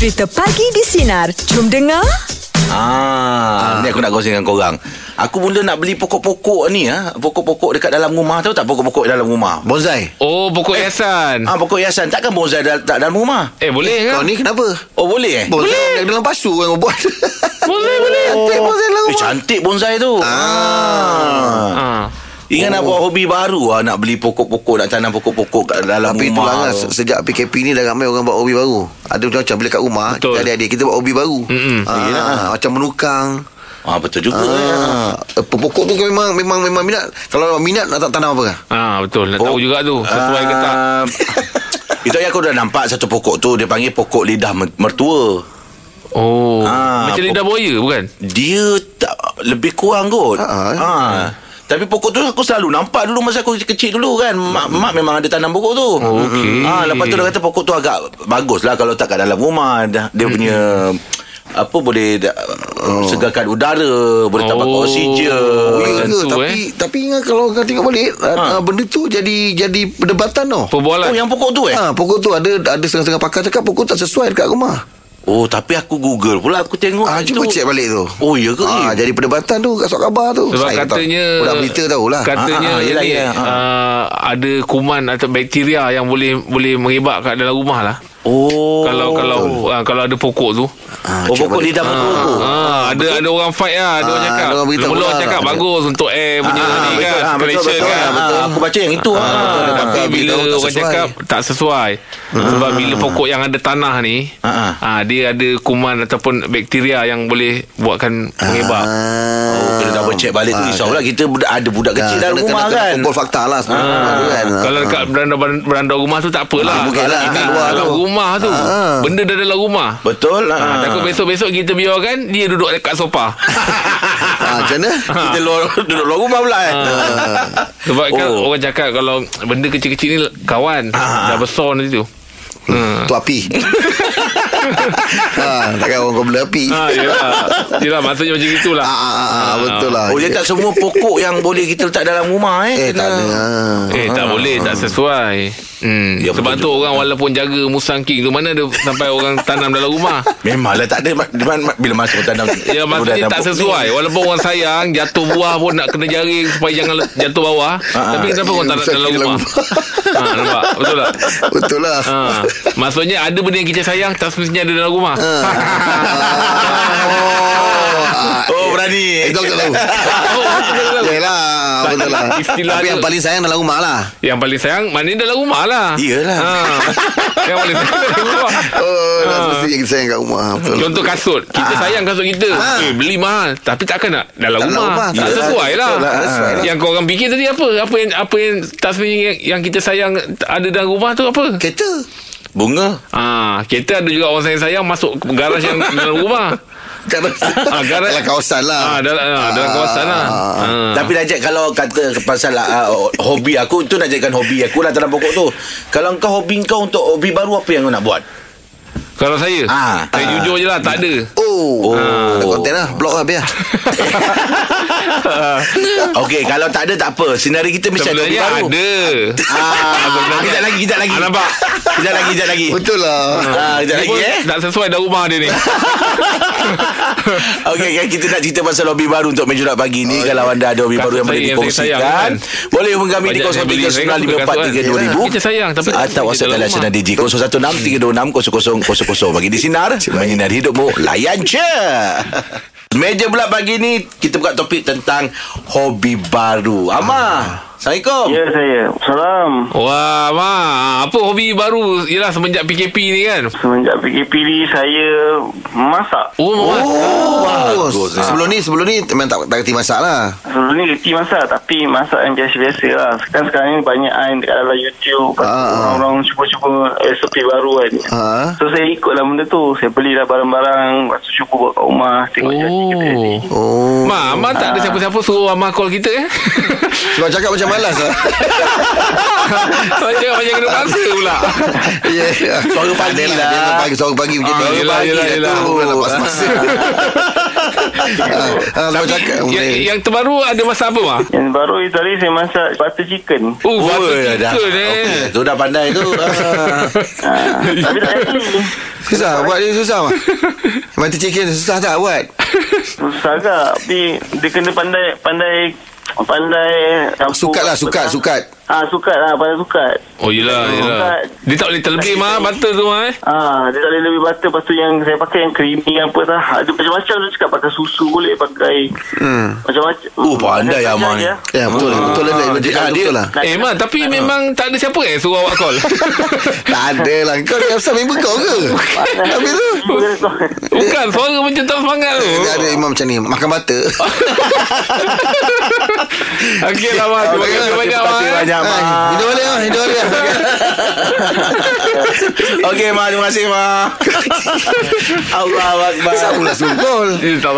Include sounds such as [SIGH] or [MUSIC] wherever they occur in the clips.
Cerita Pagi di Sinar. Jom dengar. Ah, ni aku nak kongsi dengan korang. Aku mula nak beli pokok-pokok ni ah, pokok-pokok dekat dalam rumah tahu tak pokok-pokok dalam rumah. Bonsai Oh, pokok hiasan. Ah, pokok hiasan takkan bonsai dal- tak dalam rumah. Eh, boleh Kau kan? ni kenapa? Oh, boleh eh? Bonsai dalam pasu kan kau buat Boleh, boleh. [LAUGHS] Cantik bonsai dalam Eh, rumah cantik bonsai tu. Ah. Ah. Ingat nak buat hobi baru ah, nak beli pokok-pokok, nak tanam pokok-pokok kat dalam Tapi rumah. itulah kan se- Sejak PKP ni Dah ramai orang buat hobi baru Ada macam-macam Bila kat rumah Betul. Kita adik-adik Kita buat hobi baru Mm-mm. ah, Yelah. Macam menukang Ah, betul juga. ah, eh, Pokok tu kan memang Memang memang minat Kalau minat nak tak tanam apa kan Ah, betul. Nak tahu Oh. juga tu. Sesuai ke tak? Ah, [LAUGHS] Itu yang aku dah nampak satu pokok tu Dia panggil pokok lidah mer- mertua Oh. Ah, Macam pok- lidah buaya bukan? Dia tak Lebih kurang kot Ah, ah. ha. Tapi pokok tu aku selalu nampak dulu Masa aku kecil dulu kan Mak, mak memang ada tanam pokok tu Oh, okey. ha, Lepas tu dia kata pokok tu agak Bagus lah Kalau tak kat dalam rumah Dia, dia punya apa boleh oh. segarkan udara boleh tambahkan Oh. oksigen Oh, ya ke? tu, Tapi eh. tapi ingat kalau kau tengok balik ha. benda tu jadi jadi perdebatan tau. oh Perbualan. yang pokok tu eh Ha, pokok tu ada ada setengah-setengah pakar cakap pokok tak sesuai dekat rumah. Oh tapi aku google pula aku tengok Ah, cuba cek balik tu. oh ya ke Ah, jadi perdebatan tu kat surat khabar tu. Sebab Saya tak- katanya Budak berita tahulah. Katanya Ah, ah, yelah, ni yelah, ah. uh, ada kuman atau bakteria yang boleh boleh mengebak kat dalam rumah lah. Oh kalau kalau uh, kalau ada pokok tu. Ah, oh pokok lidah mertua tu Ah, ada ada orang fight lah, ada orang cakap. orang lah. cakap bagus untuk air punya Ah, ni betul, kan, betul, betul, kan. betul. Aku baca yang itu ah. Ah, betul, tapi betul. bila orang sesuai. cakap tak sesuai sebab bila pokok yang ada tanah ni ah. ah, dia ada kuman ataupun bakteria yang boleh buatkan mengebak. Ah. Kena double check balik tu risau pula kita budak, ada budak kecil dalam kena- rumah kena, kan. Kena kumpul fakta lah sebenarnya Ah, tu kan. Kalau dekat beranda beranda rumah tu tak apalah. Ah, bukan lah, Ini kat luar dalam tu. rumah tu. Ah. Benda dah dalam rumah. Betul lah. Ah, takut besok-besok kita biarkan dia duduk dekat sofa. [LAUGHS] Ah, macam mana? kita luar, duduk luar rumah pula eh. Sebab kan Oh. orang cakap kalau benda kecil-kecil ni kawan Ah. dah besar nanti tu. Hmm. Tu api. [LAUGHS] ha, takkan orang kau bela api. Ha, yelah. yelah maksudnya macam itulah. Ah, ah, ah, ah, betul lah. Oh dia tak semua pokok yang boleh kita letak dalam rumah eh. Eh, tak ada. Eh tak boleh tak sesuai. Hmm. Ya, Sebab betul tu orang walaupun jaga musang king tu mana ada sampai orang tanam dalam rumah. Memanglah tak ada bila masuk tanam. Ya maksudnya tanam tak sesuai ni. Walaupun orang sayang Jatuh buah pun nak kena jaring Supaya jangan jatuh bawah Ah, Tapi kenapa orang tak nak Musang dalam rumah ha, Nampak Betul tak Betul lah. ha. Maksudnya ada benda yang kita sayang Tak semestinya ada dalam rumah [LAUGHS] Ah, Oh berani. Itu aku tak tahu. Yelah, betul lah. Istilah Tapi yang paling sayang dalam rumah lah. Yang paling sayang Maknanya dalam rumah lah Iyalah. ha. Yang paling sayang dalam rumah [LAUGHS] Oh, Ah. ah. mesti yang kita sayang kat rumah. Betul. Contoh kasut Kita sayang kasut kita eh, Beli mahal Tapi takkan nak Dalam dalam rumah, rumah, Tak sesuai lah betul lah. Tak sesuai lah. Yang korang fikir tadi apa Apa yang apa yang Tak sebenarnya yang, yang kita sayang Ada dalam rumah tu apa Kereta. Bunga. Ah, kita ada juga orang sayang-sayang masuk garaj yang [LAUGHS] dalam rumah. Ah, garaj. dalam kawasan lah. Ah, dalam ah, dalam kawasan lah. Ah. Tapi Najib kalau kata pasal uh, hobi aku tu nak jadikan hobi aku lah dalam pokok tu. Kalau kau hobi kau untuk hobi baru apa yang kau nak buat? Kalau saya, Ah, saya ah. jujur je lah, tak ada. Oh, Oh. ada konten lah. Blok lah biar. [LAUGHS] Okey, kalau tak ada tak apa. Sinari kita mesti ada Sebenarnya baru. ada. Ah, kejap lagi, kejap lagi. Ah, nampak? Kejap lagi, kejap lagi. Betul lah. Ah, kejap lagi eh. Tak sesuai dalam rumah dia ni. [LAUGHS] Okey, kan kita nak cerita pasal hobi baru untuk mejurat pagi ni. Kalau anda ada hobi Kasut baru yang boleh dikongsikan, kan? boleh hubungi kami di Banyak saya beli, saya kan suka kasut? 0395432000. Kita sayang, tapi tak atau WhatsApp rumah. Sinar DJ 0163260000. Bagi di sinar, menyinari hidupmu. Layan je. [LAUGHS] Meja pula pagi ni kita buka topik tentang hobi baru. Amar. Assalamualaikum. Ya saya Salam Wah, Ma, apa hobi baru ialah semenjak PKP ni kan? Semenjak PKP ni Saya Masak Oh, oh. Oh, bagus, eh. sebelum ni sebelum ni memang tak tak kerti masak lah. Sebelum ni reti masak Tapi masak yang biasa-biasa lah Kan sekarang ni banyak kan Dekat dalam YouTube Ah, ah. Orang-orang cuba-cuba Resepi baru kan Ha. So saya ikut lah benda tu Saya belilah barang-barang Lepas tu cuba buat kat rumah Tengok jadi ke tak jadi Oh. Ma, Ma tak ada siapa-siapa suruh Amar call kita eh? [LAUGHS] Sebab cakap macam malas lah. [LAUGHS] Macam macam kena paksa pula. [LAUGHS] Ya. yeah. Suara pagi lah. Pagi suara pagi macam Ah, ni. yelah, yelah, yelah. Tu bulan lepas masa. Ah, Kau Tapi cakap yang, boleh. yang terbaru ada masak apa mah? Yang baru itu tadi saya masak butter chicken. Oh, butter Oi, dah. chicken eh. Okey, tu dah pandai tu. Ah. Ah, tapi tak. Susah buat dia susah mah. Mati chicken susah tak buat? Susah agak. Tapi dia kena pandai pandai pandai campur. Sukat lah sukat sukat. Ah, sukat lah. Pandai sukat. Oh yelah, yelah. Bukan. Dia tak boleh terlebih mah butter tu mah eh. Ah, dia tak boleh lebih butter. Lepas tu yang saya pakai yang creamy apa dah. Ada macam-macam dia cakap pakai susu boleh pakai. Hmm. Macam-macam. Oh, pandai Macam-macam Amal ni. je. Ya betul Ah. betul dia, Ah, betul dia- lah. Eh mak tapi memang tak ada siapa eh suruh awak call. [LAUGHS] Tak ada lah Kau ni asal member kau ke [LAUGHS] Habis tu Bukan suara macam tak semangat tu. Dia ada imam macam ni Makan butter [LAUGHS] Okey lah mak. Terima kasih banyak Terima kasih eh. banyak, Ah, Mak. Hidup balik lah Hidup balik lah [LAUGHS] Okey, Mak. Terima kasih, Mak. [LAUGHS] Allah Akbar. Sabulah sungkol Eh, tak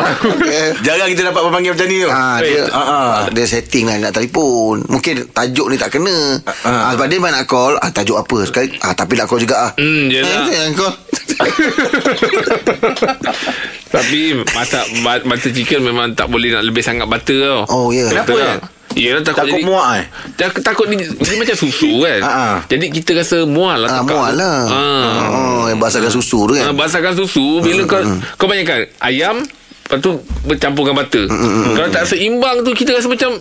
Jarang kita dapat pemanggil macam ni tu. Ah, dia, Ah, ah. dia setting lah nak telefon Mungkin tajuk ni tak kena Ah. ah, Sebab dia memang nak call ah, Tajuk apa sekali ah, Tapi nak call juga ah. Hmm, yelah. Eh, yang call [LAUGHS] Tapi ba- butter chicken memang tak boleh nak lebih sangat butter tau. Oh ya yeah. Kenapa, Betul tak? Yelah takut, Takut jadi, muak eh? Takut, takut dia, dia macam susu [LAUGHS] kan. Ah. Jadi kita rasa mual lah. ah, tekak Mual lah Ah. oh, Yang basahkan susu tu kan basahkan susu bila kau kau bayangkan ayam Lepas tu bercampurkan butter. Kalau tak seimbang tu kita rasa macam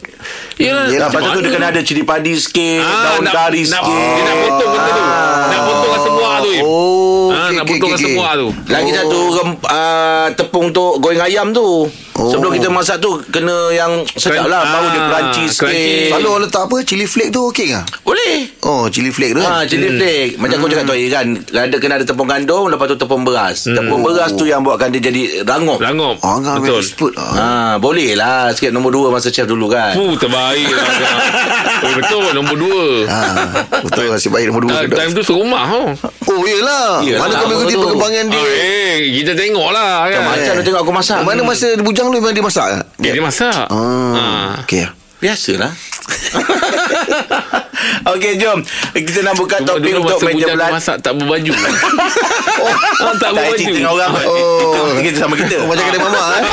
yalah. Yelah, Lepas tu macam dia kena ada cili padi sikit, Ah, daun nak, kari nak, sikit. Dia nak potong benda tu. Nak potong rasa buah tu. Oh Ah, okey, nak okey, potong rasa okey. buah tu. Lagi satu rem, uh, tepung untuk goreng ayam tu. Oh. Sebelum kita masak tu kena yang sedap lah, bau dia Ah, crunchy sikit. Selalu orang letak apa Chili flake tu okey ke Boleh. Oh cili flake tu Ha, kan cili flake Macam kau cakap tu Air, kan Ada kena ada tepung gandum Lepas tu tepung beras Tepung beras tu yang buatkan dia jadi rangup Langup. Oh kan Betul. expert ah. Ha, boleh lah Sikit nombor dua Masa chef dulu kan Fuh, terbaik lah. oh, [LAUGHS] betul, nombor dua. Ah, betul nasib baik nombor dua Ah, tu. time tu serumah oh. Oh iyalah. Yelah, Mana kau mengikuti perkembangan dia? Ah, eh, kita tengok lah kan. Macam dia tengok aku masak Mana masa dia bujang tu memang dia masak? Dia, dia masak. Ah, Ah. okey. Biasalah [LAUGHS] Okey jom Kita nak buka Cuma topik dulu untuk masa meja bujang bulat masak tak berbaju. [LAUGHS] oh, tak Tak berbaju. cerita dengan orang Oh. Kita sama kita Oh, macam kedai mamak eh.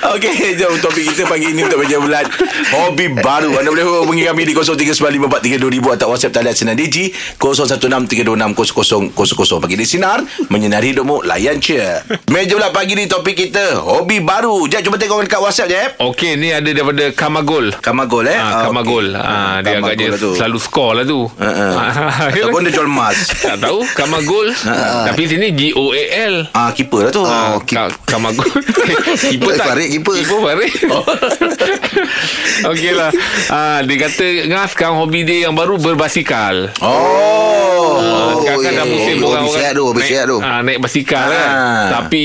[LAUGHS] Okey, jom topik kita pagi ini untuk meja bulat hobi baru. Anda boleh hubungi kami di 0395432000 atau WhatsApp talian Sinar Digi 0163260000. Pagi di Sinar menyinari hidupmu layan je. Meja bulat pagi ni topik kita hobi baru. Jap cuba tengok dekat WhatsApp je. Okey, ni ada daripada Kamagol. Kamagol eh. Ah, Kamagol. okey. Ah, dia agaknya lah tu. selalu skor lah tu. Ha, ha. Ah, Ataupun dia jual emas. [LAUGHS] tak tahu Kamagol. Tapi sini G O A L. Ah, keeper lah tu. Ah, Oh, Ka- Kamagol. [LAUGHS] Kiper tak? Farid, kiper. Kiper Farid. [LAUGHS] Okey lah. Ah, dia kata ngah sekarang hobi dia yang baru berbasikal. Oh. Sekarang kan dah ya, musim ya. orang sihat tu, hobi sihat tu. Ah, naik basikal Ah. kan. Tapi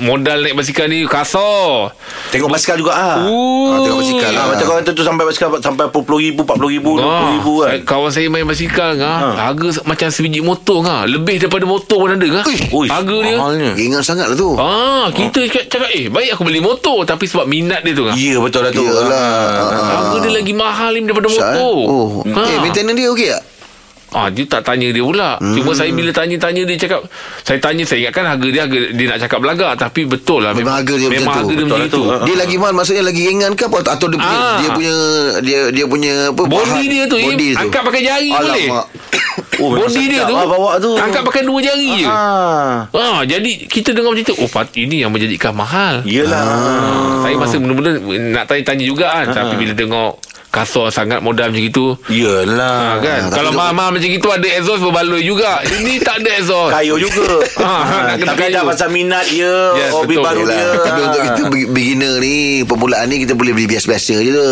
modal naik basikal ni kasar. Tengok basikal juga ah. Ah, tengok basikal Ah, lah. macam kawan tu tu sampai basikal sampai RM40,000, RM40,000, RM20,000 kan. saya- Kawan saya main basikal ngah, Ha. harga macam sebiji motor ngah. Lebih daripada motor pun ada ngah. Ui, Harga dia. mahalnya. Ingat sangat lah tu. Ah, kita cakap, cakap eh baik aku beli motor tapi sebab minat dia tu ngah. Ya betul lah tu. Yalah. Ah. Harga dia lagi mahal daripada Syah, eh? motor. Oh. Ha. Eh, maintenance dia okey tak? Ah, dia tak tanya dia pula. Hmm. Cuma saya bila tanya-tanya dia cakap, saya tanya saya ingatkan harga dia harga dia nak cakap belagak tapi betul lah Memang harga dia memang macam harga tu. dia macam lah itu. tu. Dia lagi mahal maksudnya lagi ringan ke apa atau dia punya Ah. dia punya dia dia punya apa Body bahan- dia tu, body tu. angkat pakai jari boleh. Alamak. [COUGHS] Oh, memang Body dia tu lah bawa tu. Angkat pakai dua jari je. Ah. Ah, jadi kita dengar macam tu, oh pat ini yang menjadikan mahal. Yelah. Ah, saya masa mula-mula nak tanya-tanya juga kan, tapi bila tengok kasar sangat modal macam itu. Yelah. Ha, kan? Ah, Kalau mahal-mahal macam itu ada exhaust berbaloi juga. Ini tak ada exhaust. Kayu juga. Ah, [LAUGHS] nak kena Tapi kayu. dah pasal minat dia, Yes, hobi betul. baru dia. Tapi untuk kita be- beginner ni Permulaan ni Kita boleh beli biasa-biasa je tu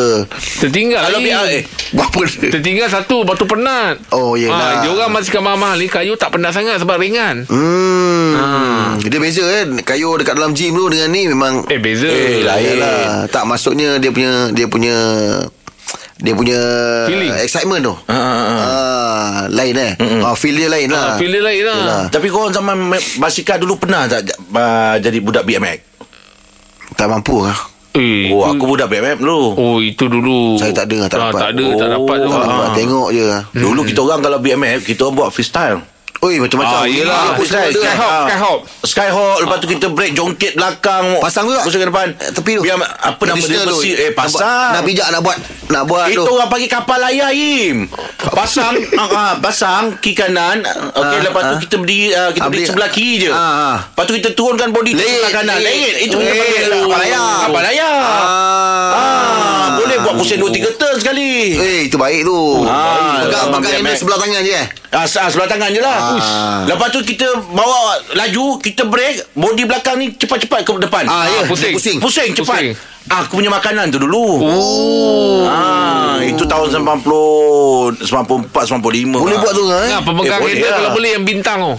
Tertinggal Kalau biar eh. Berapa dia Tertinggal satu batu penat. Oh, yelah. Ah, dia orang masih mahal-mahal ni kayu tak penat sangat sebab ringan. Hmm. Dia beza kan Kayu dekat dalam gym tu Dengan ni memang Eh beza. Eh, lain. Yalah. Tak maksudnya Dia punya Dia punya Dia punya Feeling. Excitement tu ah, ah. ah, Lain eh ah, Feel dia lain lah Ah, feel dia lain lah. Yelah. Tapi korang zaman basikal dulu pernah tak uh, jadi budak BMX? Tak mampu lah Eh, Oh, aku budak BMX dulu. Oh itu dulu Saya tak ada, tak Ah, dapat. Tak ada tak Oh, dapat tu Tak Ah. dapat Tengok je Dulu kita orang kalau BMX, kita orang buat freestyle. Oi macam-macam. Ah, yelah. Skyhawk, Ah. Skyhawk. Skyhawk Lepas tu kita break Jongkit belakang. Pasang juga? Pusing ke depan. Eh, Tepi tu. Biar apa nama dia besi Eh pasang. Nak bijak nak buat Nak buat Itu tu. orang panggil kapal layar Im. Pasang [LAUGHS] ah, ah, Pasang Kiri kanan. Okey Ah, lepas tu ah. kita berdiri ah, Kita Ah, berdiri sebelah kiri je. Ah, ah. Lepas tu kita turunkan body sebelah kanan. Leit Itu kita panggil Kapal layar. Kapal layar. Ah. ah, Boleh buat pusing 2-3 turn sekali. Eh itu baik tu. Ah, Pegang Abang pegang BMX. handle sebelah tangan je eh. Ah, ah, sebelah tangan je lah Ah. Lepas tu kita bawa laju Kita break Body belakang ni cepat-cepat ke depan Ah, ya, pusing. pusing. Pusing cepat Pusing. Ah, Aku punya makanan tu dulu Oh ah, Itu tahun 90 94, 95 Boleh buat tu kan eh? Nah, pemegang Eh, boleh lah. kalau boleh yang bintang tu.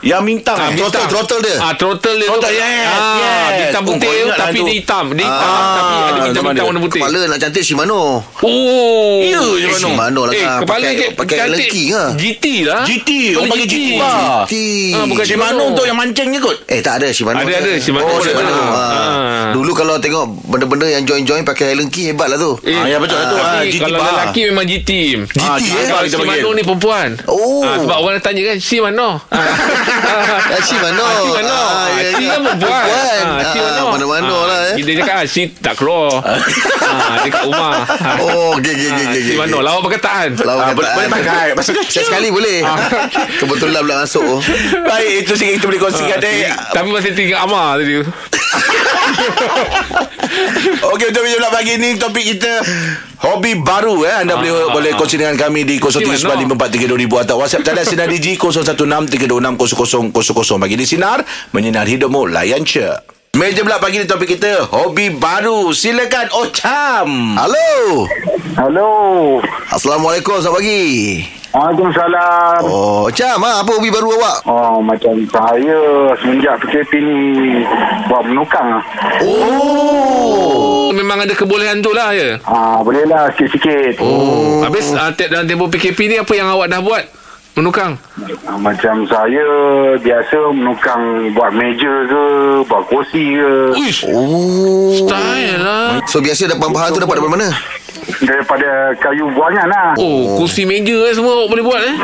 Yang bintang Ah, eh. Throttle, bintang. throttle dia. Ah, throttle dia. Throttle, yes, ah, yes. Bintang Oh, putih ingat tapi dia hitam. Dia hitam Ah, tapi ada zaman bintang-bintang dia. warna putih. Kepala nak cantik Shimano Oh. Ya, Eh, Shimano. Shimano lah Eh, kan. kepala Pakai- dia Pakai cantik. leki ke GT lah. GT Orang panggil GT GT. Ah, bukan Shimano untuk yang mancing je kot Eh tak ada Shimano Ada, ada. Shimano oh, ada, Shimano. ada. Ah. Ah. Dulu kalau tengok Benda-benda yang join-join Pakai Helen Key Hebat lah tu Eh, Ah, ya, betul lah tu. Ah, Tapi GT kalau bar. lelaki memang GT. GT, Ah, eh? Kita si. Mano ni perempuan. Oh. Ah, sebab orang tanya kan, si Mano. Ah. Ah, Ah, si Mano. Ah, Ah, ya, si ya. kan perempuan. Perempuan. Ah, si Ah, Mano. Mana-mana Ah. Dia cakap, ah, si tak keluar. ah, dia kat rumah. [LAUGHS] Oh okay, okay, okay, Ah, okay, Si Mano, okay. lawan perkataan. Lawan Ah, perkataan. boleh pakai. Pasal kecil. Saya sekali boleh Kebetulan pula masuk Baik itu sikit kita boleh kongsikan eh. Tapi masih tinggal Amar tadi. [LAUGHS] Okey untuk video pula pagi ni topik kita hobi baru eh anda boleh Ah, boleh ah, kongsi dengan kami di 0395432000 atau WhatsApp talian sinar digi 0163260000 pagi di sinar menyinar hidupmu layan je Meja pula pagi ni topik kita Hobi baru Silakan Ocham Halo Hello. Assalamualaikum Selamat pagi Waalaikumsalam. Oh Cam ha, Apa hobi baru awak Oh, macam saya semenjak PKP ni buat menukang. lah. Oh. Memang ada kebolehan tu lah ya. Ah, boleh lah sikit-sikit. Oh. Habis uh, dalam tempoh PKP ni apa yang awak dah buat? Menukang. Ah, macam saya biasa menukang buat meja ke, buat kursi ke. Uish. Oh Style lah. So biasa dapat bahan tu dapat dari mana Daripada kayu buangan lah. Oh, kursi meja eh semua awak boleh buat eh?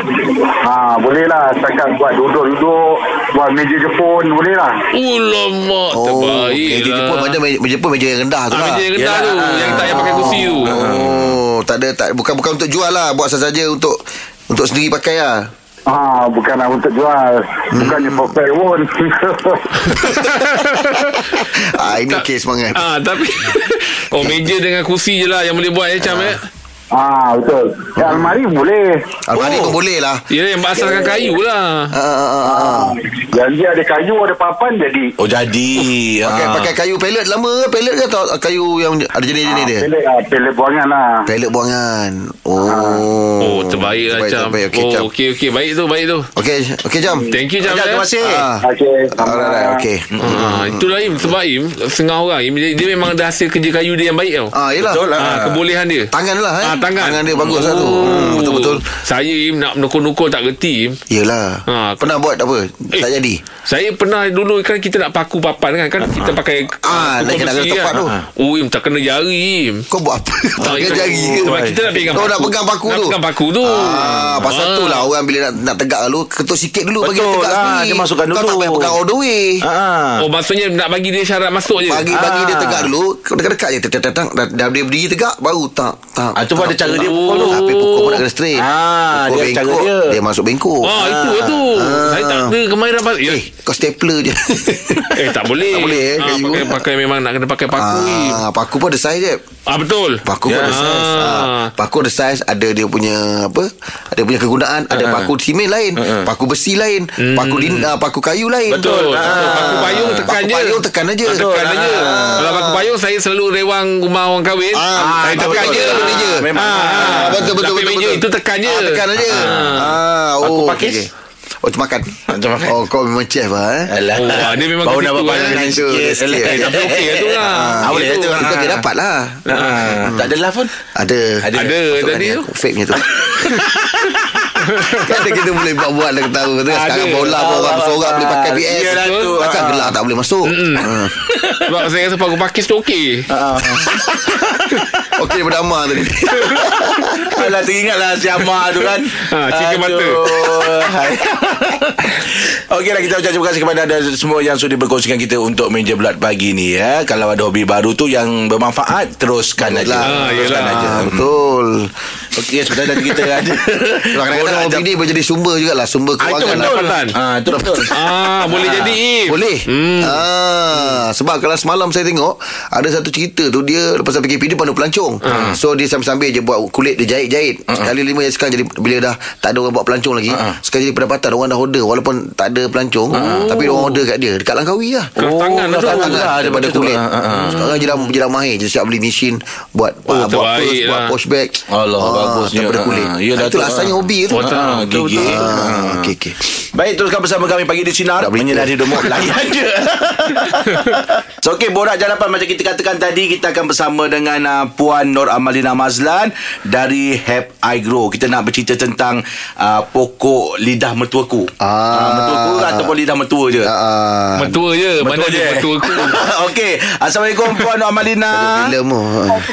Ha, boleh lah. Setakat buat duduk-duduk, buat meja Jepun, boleh lah. Oh, lama. Oh Terbaik Meja lah. pun Meja, meja, meja yang rendah tu Ah, lah meja yang rendah Yalah. tu Yang tak payah pakai kursi tu Oh tak ada tak bukan bukan untuk jual lah buat saja untuk untuk sendiri pakai lah. Ha, bukanlah untuk jual. Bukannya for fair pun. [LAUGHS] ah ini okey semangat. Ah, tapi [LAUGHS] Oh meja dengan kursi je lah Yang boleh buat eh Cam eh ha, betul. Ya, almari boleh. Almari pun boleh lah. Ya yang berasaskan kayu lah Ah, ah, ah, ah. Yang dia ada kayu, ada papan, jadi. Oh jadi Pakai Ah. pakai kayu pellet lama ke pellet ke atau kayu yang ada jenis-jenis dia? Pelik lah, pelik buangan lah. Pellet buangan. Oh. Oh terbaik lah Cam terbaik. Okey, Oh Cam. okey okey Baik tu baik tu Okey, okey jam. Thank you Cam Okey, eh. Terima kasih Ah. Okey. Alright, alright, okey. Ah, itulah Im Sebab Im Setengah orang Im dia, dia memang ada hasil kerja kayu dia yang baik tau Ah, yelah. Betul lah. Ah, kebolehan dia Tangan lah eh. Ah, tangan. Tangan dia bagus lah tu. Hmm, betul-betul. Saya Im nak menukul-nukul tak gerti Im Yelah. Ah, Pernah buat apa? Eh. Tak jadi. Saya pernah dulu kan kita nak paku papan kan kan kita pakai Ah, paku nak kena besi tempat kan. tu. Oh, Im tak kena jari Im. Kau buat apa? Ah, Pakai itu- jari ke? Sebab kita nak pegang Oh, paku. nak pegang paku Nak tu. pegang paku tu. Ah, pasal Ah. tu lah orang bila nak, nak tegak lalu ketuk sikit dulu bagi dia tegak lah, sendiri. dia masukkan Kau dulu. tak payah pegang all the way. Ah. Oh maksudnya nak bagi dia syarat masuk je Bagi bagi Ah. dia tegak dulu, kau dekat-dekat je dah dia berdiri tegak baru tak tak. Ah, pun ada cara dia pukul tu. Tapi pukul pun nak kena straight. Ah, pukul dia cara bengkok, dia. dia masuk bengkok. Ah, itu lah tu. Saya tak ada kemarin dapat. Ya. Eh, kau stapler je. [LAUGHS] Eh tak boleh. Tak boleh, eh, Ah, kayu. pakai pakai memang nak kena pakai paku. Ah, paku pun ada saiz je. Ah betul. Paku pun Ya. ada saiz. Ah. Ah, paku ada saiz, ada dia punya apa? Ada punya kegunaan, ada paku simen lain, paku besi lain, paku din, ah, paku kayu lain. Betul. Ah. Paku payung tekan Paku je. payung tekan aja. Ah, tekan aja. Ah. Kalau paku payung saya selalu rewang rumah orang kahwin. Ah, saya tekan betul. je. Tekan je. Memang. Ah, Ah, betul betul betul. betul. itu tekan je. Ah, tekan aja. Ah, Paku oh. pakis? okey. Oh, tu makan. Tu makan. Oh, kau memang chef ah eh. Alah. Oh, ah, dia memang Baru buat eh. pandangan Itu, sikit. sikit. Tapi okey lah tu lah. [LAUGHS] Ah, boleh tu. Itu okey dapat lah. Ah, Tak ada lah pun. Ada. Ada. Ada tadi tu. Fake-nya tu. [LAUGHS] kan kita boleh buat-buat dah ketawa tu. Sekarang bola pun orang bersorak boleh pakai PS. Tu. Takkan gelar tak boleh masuk. Sebab saya rasa paku pakis tu okey. [LAUGHS] Okey daripada Amar tadi. [LAUGHS] Alah teringatlah si Amar tu kan Ha, chicken butter. Okeylah kita ucap terima kasih kepada anda semua Yang sudah berkongsikan kita Untuk meja bulat pagi ni ya. Kalau ada hobi baru tu Yang bermanfaat Teruskan aja Ah, Teruskan aja Hmm. Betul Okey sebenarnya kita ada [LAUGHS] Sebab Kadang-kadang hobi ni Boleh jadi sumber jugalah Sumber Ah, itu kewangan betul. Lah. Ah, itu betul [LAUGHS] Ah, boleh jadi Im. Boleh. Hmm. ah, Sebab kalau semalam saya tengok Ada satu cerita tu Dia lepas PKP Dia pandai pelancong. Ah. So dia sambil-sambil je Buat kulit dia jahit-jahit. Sekali lima yang sekarang jadi Bila dah tak ada orang buat pelancong lagi Ah. Sekarang jadi pendapatan Orang dah order. Walaupun tak ada pelancong Tapi orang order kat dia. Dekat Langkawi lah. Keras tangan lah tangan lah, Daripada kulit. Ah, ah, ah. Sekarang je dah, je dah mahir. Dia siap beli mesin Buat Oh, ah, Buat purse Buat lah. push bag Allah, bagusnya. Daripada kulit Ah, ya Ah, Itulah tu, asalnya ah. hobi tu Oh. Ah, Betul, gigi. betul. Baik teruskan bersama kami pagi di Sinar. Menyinari hidupmu Layan je So okey Borak jalapan Macam kita katakan tadi Kita akan bersama dengan uh, Puan Nur Amalina Mazlan Dari Have I Grow Kita nak bercerita tentang uh, Pokok lidah mertuaku Ah. uh, Mertuaku ataupun lidah mertua je Ah, Mentua je Mana Mertua ada je. mentua aku [LAUGHS] Okey Assalamualaikum Puan Nur Amalina Filem tu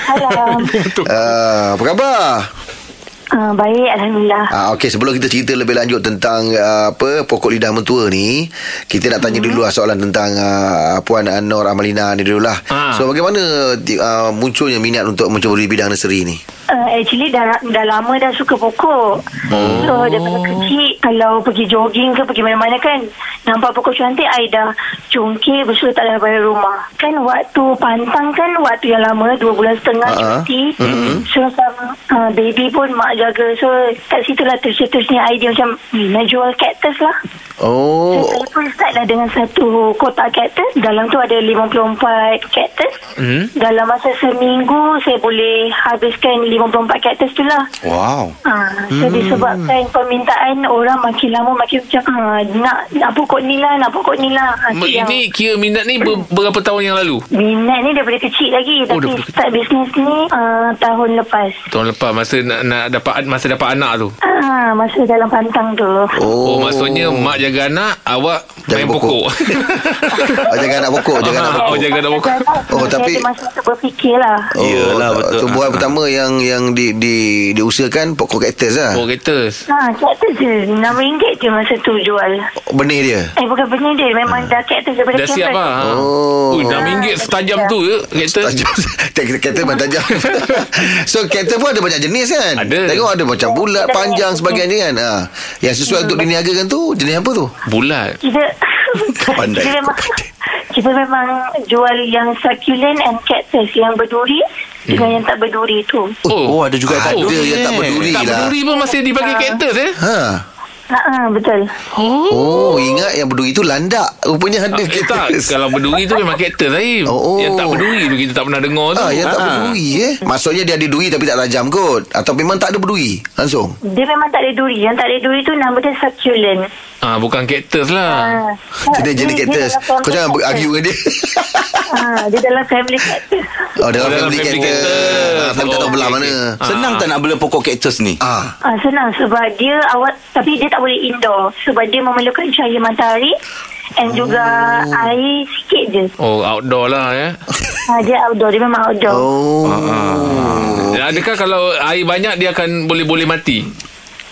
Salam. Ah, Apa khabar? Uh, baik, Alhamdulillah. Ah, Okey, sebelum kita cerita lebih lanjut tentang uh, apa pokok lidah mentua ni, kita nak tanya dulu lah soalan tentang uh, Puan Anor Amalina ni dulu lah. Ah. So, bagaimana uh, munculnya minat untuk mencuri bidang nursery ni? Uh, actually dah dah lama dah suka pokok. Oh. So daripada kecil kalau pergi jogging ke pergi mana-mana kan nampak pokok cantik I dah cungkir bersulit tak dalam rumah. Kan waktu pantang kan waktu yang lama dua bulan setengah Ah. uh-huh. cuti. Mm-hmm. So sama uh, baby pun mak jaga. So kat situ lah tercetusnya idea macam hmm, nak jual cactus lah. Oh, So, saya pun start lah dengan satu kotak cactus. Dalam tu ada 54 cactus. Hmm? Dalam masa seminggu, saya boleh habiskan 54 cactus tu lah. Wow Ha, so disebabkan permintaan orang makin lama makin macam ha, nak nak pokok ni lah, nak pokok ni lah. Ha, tu yang Ini kira minat ni ber, berapa tahun yang lalu? minat ni daripada kecil lagi. Oh, Tapi daripada start bisnes ni uh, tahun lepas. Tahun lepas masa nak, nak dapat masa dapat anak tu. Ah, masa dalam pantang tu. Oh, maksudnya mak jaga anak, awak Jaga main pokok. pokok. [LAUGHS] oh, jaga anak pokok, jaga anak Ah, pokok. oh, jaga anak pokok. Oh, tapi- masa untuk berfikir lah. Oh, Yelah, betul. Tumbuhan pertama yang yang di, di diusahakan pokok kaktus lah. Pokok cactus. Ha, cactus je. RM6 je masa tu jual. Benih dia. Eh, bukan benih dia. Memang dah cactus daripada Dah siap lah. Ha. Oh. Ui, RM6 setajam tu ke? Tajam Kereta memang tajam [LAUGHS] So kereta pun ada banyak jenis kan Ada. Tengok ada macam bulat Ada Panjang sebagainya kan ha. Yang sesuai untuk diniagakan tu Jenis apa tu Bulat. Kita [LAUGHS] Pandai. kita memang kita memang jual yang succulent and cactus yang berduri dengan yang tak berduri tu. Oh, ada juga tak Ada berduri, yang tak eh. berduri Tak lah berduri pun masih dipanggil cactus eh? Ha. Ha ah, betul. Oh ingat yang berduri tu landak Rupanya ada Eh, tak, kaktus kalau berduri tu memang cactus Zaim. Oh. Yang tak berduri tu kita tak pernah dengar tu. Ah, yang tak Ah. berduri eh Maksudnya dia ada duri tapi tak tajam kot Atau memang tak ada berduri Langsung Dia memang tak ada duri. Yang tak ada duri tu nama dia succulent. Ah, bukan cactus lah. Ah. Jadi jadi family Kau jangan cactus. argue dengan dia Ah, dia dalam family cactus. Oh dalam Oh, dalam family family kaktus cactus. Ah, Tapi tak tahu Oh, belah mana okey. Senang tak nak bela pokok kaktus ni? Ah, Ah, senang sebab dia awak tapi dia tak boleh indoor sebab dia memerlukan cahaya matahari and juga air sikit je. Oh, outdoor lah ya. Ah, dia outdoor, dia memang outdoor. Oh Ah. Adakah kalau air banyak dia akan boleh-boleh mati?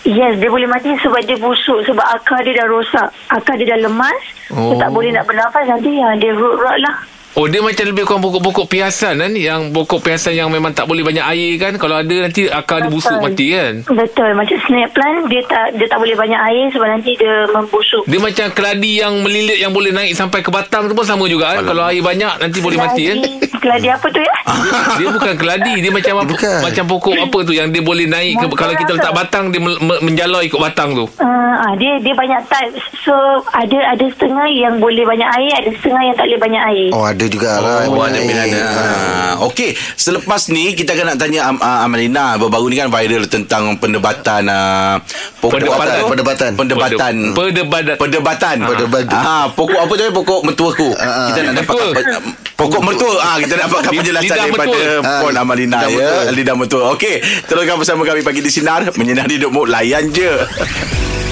Yes, dia boleh mati sebab dia busuk sebab akar dia dah rosak. Akar dia dah lemas. Oh. Oh. Dia tak boleh nak bernafas nanti ya, dia root rot lah. Oh dia macam lebih kurang pokok-pokok piasan kan Yang pokok piasan yang memang tak boleh banyak air kan Kalau ada nanti akar dia busuk Betul. mati kan Betul. Macam snake plant, dia tak dia tak boleh banyak air sebab nanti dia membusuk. Dia macam keladi yang melilit yang boleh naik sampai ke batang tu pun sama juga kan Kalau air banyak nanti boleh mati kan Keladi- Keladi apa tu ya? [LAUGHS] Dia bukan keladi Dia macam apa, Bukan. macam pokok apa tu Yang dia boleh naik ke, Kalau kita letak apa? batang Dia me- me- menjalar ikut batang tu Uh, ah, dia dia banyak type. So ada ada setengah yang boleh banyak air, ada setengah yang tak boleh banyak air. Oh ada jugalah Oh, ada yang pilihan. lain. Ah, Okey, selepas ni kita akan nak tanya Am- ah, Amalina baru-baru ni kan viral tentang pendebatan ah, pokok Perdebatan. apa tu? Perdebatan. Perdebatan. Perdebatan Perdebatan. Perdebatan. Ah, pokok apa tu? Pokok mertuaku. Ah, kita nak dapat mertua. apa- pokok mertua. Ah, kita nak dapatkan Lidah penjelasan mertua. daripada Ah, Puan Amalina lidah ya. mertua. Lidah mertua. Okey, teruskan bersama kami pagi di sinar menyinari hidupmu layan je. [LAUGHS]